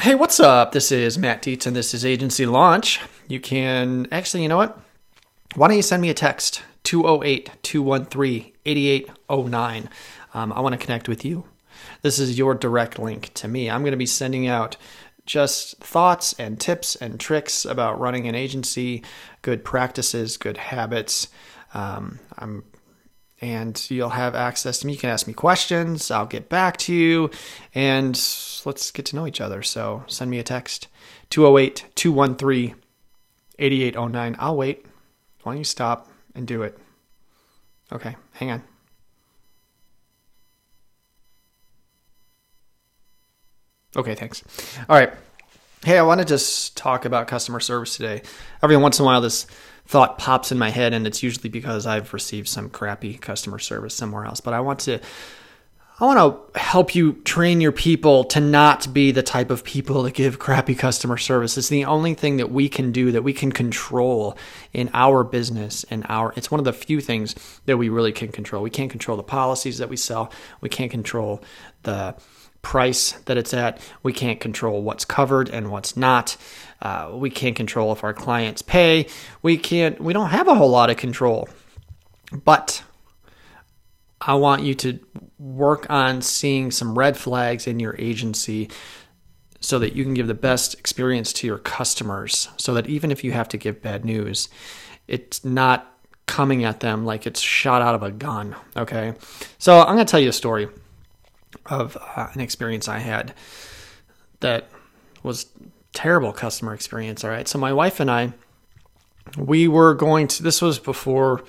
Hey, what's up? This is Matt Dietz and this is Agency Launch. You can actually, you know what? Why don't you send me a text 208 213 8809? Um, I want to connect with you. This is your direct link to me. I'm going to be sending out just thoughts and tips and tricks about running an agency, good practices, good habits. Um, I'm and you'll have access to me. You can ask me questions. I'll get back to you and let's get to know each other. So send me a text 208 213 8809. I'll wait. Why don't you stop and do it? Okay, hang on. Okay, thanks. All right. Hey, I want to just talk about customer service today. Every once in a while, this thought pops in my head, and it's usually because I've received some crappy customer service somewhere else. But I want to. I want to help you train your people to not be the type of people that give crappy customer service. It's the only thing that we can do that we can control in our business and our it's one of the few things that we really can control. We can't control the policies that we sell. We can't control the price that it's at. We can't control what's covered and what's not. Uh, we can't control if our clients pay. We can't. We don't have a whole lot of control. But I want you to work on seeing some red flags in your agency so that you can give the best experience to your customers so that even if you have to give bad news, it's not coming at them like it's shot out of a gun. Okay. So I'm going to tell you a story of uh, an experience I had that was terrible customer experience. All right. So my wife and I, we were going to, this was before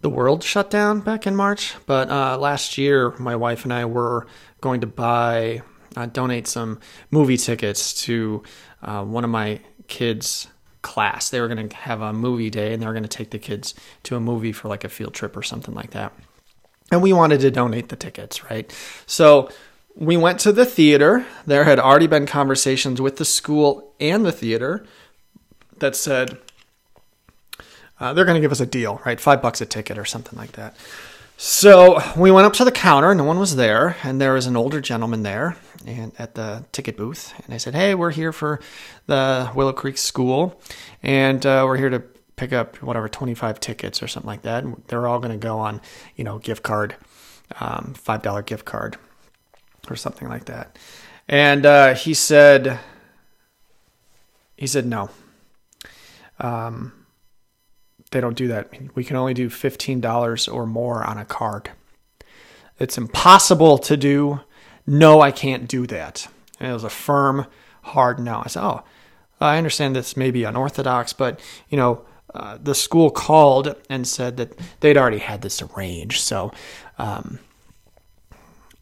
the world shut down back in March, but uh, last year, my wife and I were going to buy, uh, donate some movie tickets to uh, one of my kids' class. They were going to have a movie day and they were going to take the kids to a movie for like a field trip or something like that and we wanted to donate the tickets, right? So we went to the theater. There had already been conversations with the school and the theater that said uh, they're going to give us a deal, right? Five bucks a ticket or something like that. So we went up to the counter. No one was there, and there was an older gentleman there, and at the ticket booth. And I said, "Hey, we're here for the Willow Creek School, and uh, we're here to pick up whatever 25 tickets or something like that. And they're all going to go on, you know, gift card, um, $5 gift card or something like that. And uh, he said, he said, no. Um, they don't do that. We can only do $15 or more on a card. It's impossible to do. No, I can't do that. And it was a firm, hard no. I said, oh, I understand this may be unorthodox, but you know, uh, the school called and said that they'd already had this arranged. So, um,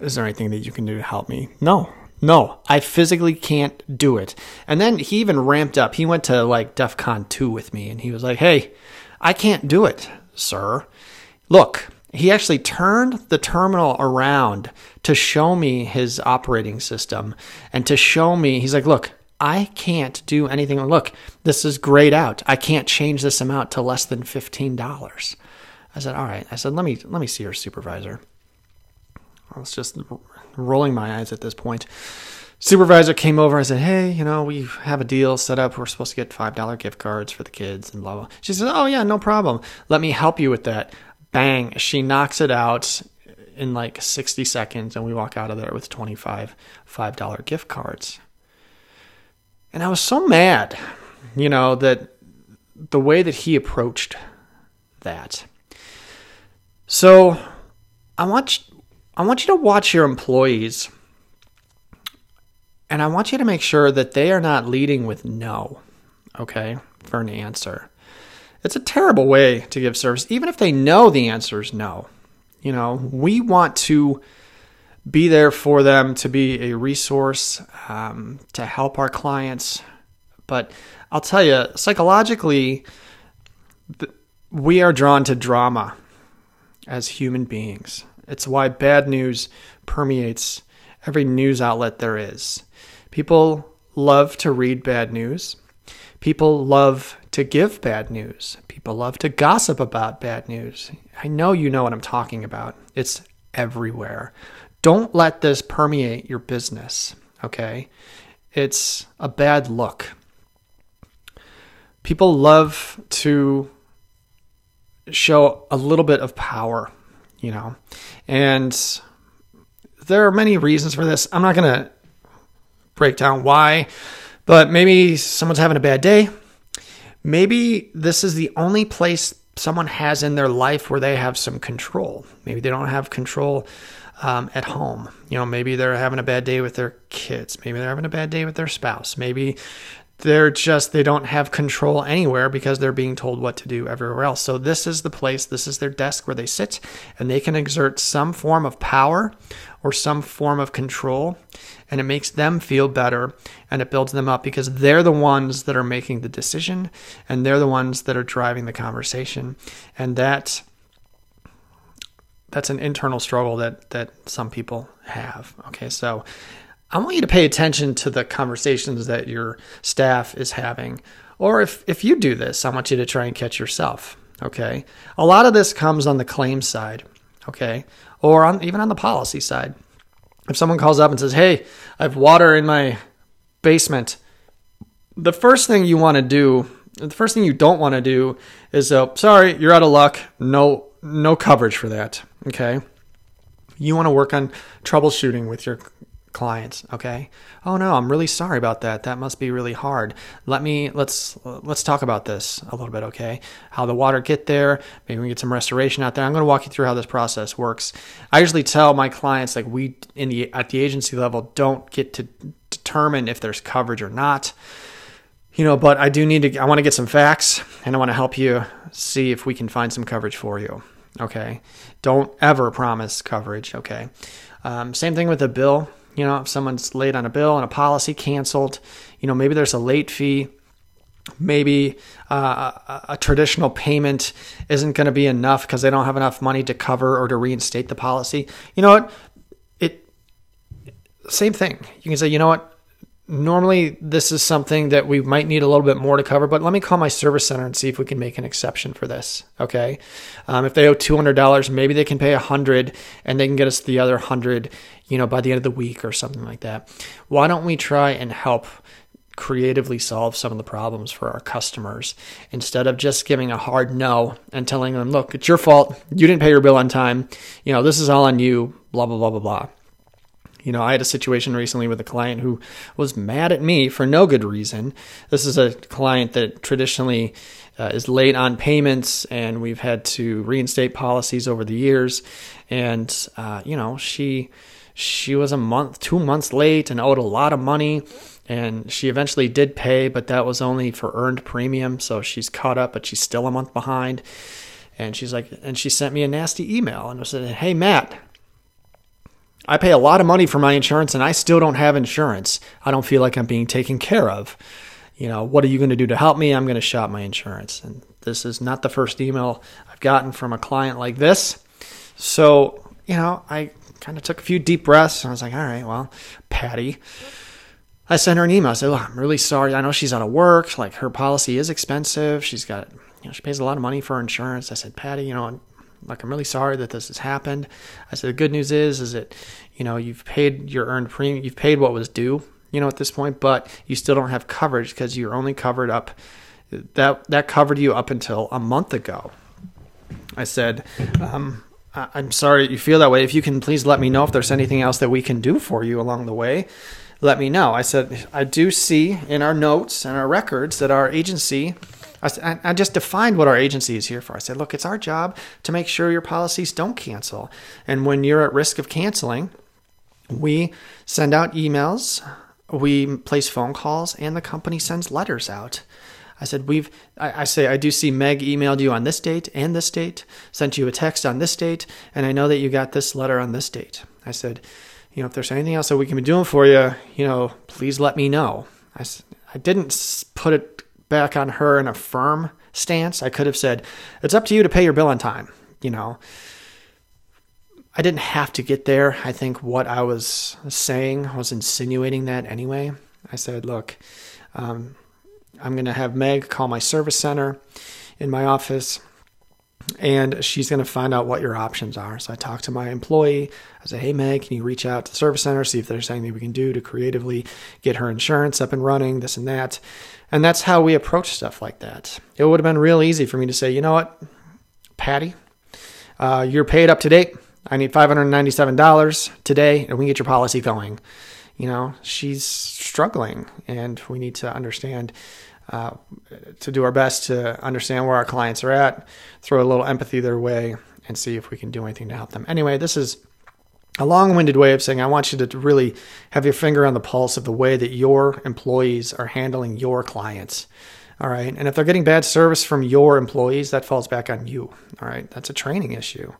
is there anything that you can do to help me? No, no, I physically can't do it. And then he even ramped up. He went to like DEF CON 2 with me and he was like, hey, I can't do it, sir. Look, he actually turned the terminal around to show me his operating system and to show me, he's like, look, I can't do anything. Look, this is grayed out. I can't change this amount to less than $15. I said, all right. I said, let me, let me see your supervisor. I was just rolling my eyes at this point. Supervisor came over. I said, hey, you know, we have a deal set up. We're supposed to get $5 gift cards for the kids and blah, blah. She said, oh, yeah, no problem. Let me help you with that. Bang. She knocks it out in like 60 seconds and we walk out of there with 25 $5 gift cards. And I was so mad, you know, that the way that he approached that. So I want I want you to watch your employees and I want you to make sure that they are not leading with no, okay, for an answer. It's a terrible way to give service, even if they know the answer is no. You know, we want to be there for them to be a resource um, to help our clients. But I'll tell you, psychologically, we are drawn to drama as human beings. It's why bad news permeates every news outlet there is. People love to read bad news. People love to give bad news. People love to gossip about bad news. I know you know what I'm talking about. It's everywhere. Don't let this permeate your business, okay? it's a bad look. People love to show a little bit of power, you know, and there are many reasons for this. I'm not going to break down why, but maybe someone's having a bad day. Maybe this is the only place someone has in their life where they have some control. Maybe they don't have control um, at home. You know, maybe they're having a bad day with their kids. Maybe they're having a bad day with their spouse. Maybe they're just they don't have control anywhere because they're being told what to do everywhere else. So this is the place, this is their desk where they sit and they can exert some form of power or some form of control and it makes them feel better and it builds them up because they're the ones that are making the decision and they're the ones that are driving the conversation and that that's an internal struggle that that some people have okay so I want you to pay attention to the conversations that your staff is having. Or if, if you do this, I want you to try and catch yourself. Okay. A lot of this comes on the claim side. Okay. Or on, even on the policy side. If someone calls up and says, Hey, I have water in my basement, the first thing you want to do, the first thing you don't want to do is, uh, sorry, you're out of luck. No, no coverage for that. Okay. You want to work on troubleshooting with your clients okay? Oh no i'm really sorry about that. That must be really hard. Let me let's let's talk about this a little bit okay? How the water get there maybe we get some restoration out there. I'm going to walk you through how this process works. I usually tell my clients like we in the at the agency level don't get to determine if there's coverage or not. You know but i do need to i want to get some facts and i want to help you see if we can find some coverage for you okay don't ever promise coverage okay um, same thing with a bill you know, if someone's late on a bill and a policy canceled, you know, maybe there's a late fee. Maybe uh, a, traditional payment isn't going to be enough because they don't have enough money to cover or to reinstate the policy. You know what? It same thing. You can say, you know what? Normally this is something that we might need a little bit more to cover but let me call my service center and see if we can make an exception for this okay? Um, if they owe $200 maybe they can pay a 100 and they can get us the other 100 you know by the end of the week or something like that. Why don't we try and help creatively solve some of the problems for our customers instead of just giving a hard no and telling them look it's your fault. You didn't pay your bill on time. You know this is all on you blah blah blah blah blah you know, I had a situation recently with a client who was mad at me for no good reason. This is a client that traditionally uh, is late on payments, and we've had to reinstate policies over the years. And uh, you know, she she was a month, two months late, and owed a lot of money. And she eventually did pay, but that was only for earned premium. So she's caught up, but she's still a month behind. And she's like, and she sent me a nasty email and said, Hey, Matt, I pay a lot of money for my insurance and I still don't have insurance. I don't feel like I'm being taken care of. You know, what are you going to do to help me? I'm going to shop my insurance. And this is not the first email I've gotten from a client like this. So, you know, I kind of took a few deep breaths and I was like, all right, well, Patty. I sent her an email. I said, Look, I'm really sorry. I know she's out of work. Like, her policy is expensive. She's got, you know, she pays a lot of money for insurance. I said, Patty, you know, like I'm really sorry that this has happened. I said the good news is is that you know you've paid your earned premium, you've paid what was due, you know at this point, but you still don't have coverage because you're only covered up that that covered you up until a month ago. I said, um, I'm sorry you feel that way. If you can please let me know if there's anything else that we can do for you along the way. Let me know. I said, I do see in our notes and our records that our agency I, I just defined what our agency is here for. I said, look, it's our job to make sure your policies don't cancel. And when you're at risk of canceling, we send out emails, we place phone calls, and the company sends letters out. I said, We've, I, I, say, I do see Meg emailed you on this date and this date, sent you a text on this date, and I know that you got this letter on this date. I said, You know, if there's anything else that we can be doing for you, you know, please let me know. I, I didn't put it back on her in a firm stance. I could have said, it's up to you to pay your bill on time. You know, I didn't have to get there. I think what I was saying I was insinuating that anyway. I said, look, um, I'm going to have Meg call my service center in my office. And she's going to find out what your options are. So I talked to my employee. I said, "Hey, Meg, can you reach out to the service center, see if there's anything we can do to creatively get her insurance up and running, this and that." And that's how we approach stuff like that. It would have been real easy for me to say, "You know what, Patty, uh, you're paid up to date. I need $597 today, and we get your policy going." You know, she's struggling, and we need to understand uh, to do our best to understand where our clients are at, throw a little empathy their way, and see if we can do anything to help them. Anyway, this is a long winded way of saying I want you to really have your finger on the pulse of the way that your employees are handling your clients. All right. And if they're getting bad service from your employees, that falls back on you. All right. That's a training issue.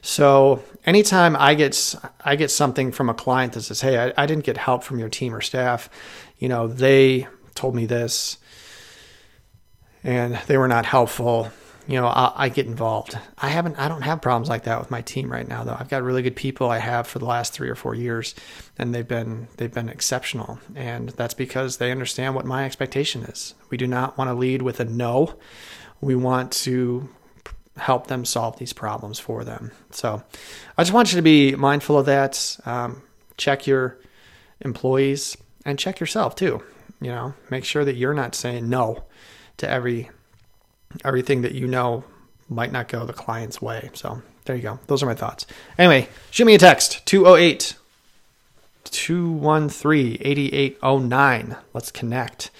So anytime I get I get something from a client that says, Hey, I, I didn't get help from your team or staff, you know, they told me this and they were not helpful, you know, I, I, get involved. I haven't, I don't have problems like that with my team right now, though. I've got really good people I have for the last three or four years, and they've been they've been exceptional, and that's because they understand what my expectation is. We do not want to lead with a no. We want to help them solve these problems for them. So, I just want you to be mindful of that. Um, check your employees and check yourself too. You know, make sure that you're not saying no to every everything that you know might not go the client's way. So there you go. Those are my thoughts. Anyway, shoot me a text 208 213 8809. Let's connect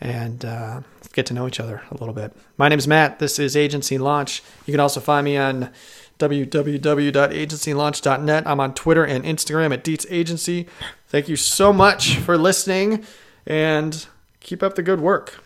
and uh, get to know each other a little bit. My name is Matt. This is Agency Launch. You can also find me on www.agencylaunch.net. I'm on Twitter and Instagram at Deets Agency. Thank you so much for listening and keep up the good work.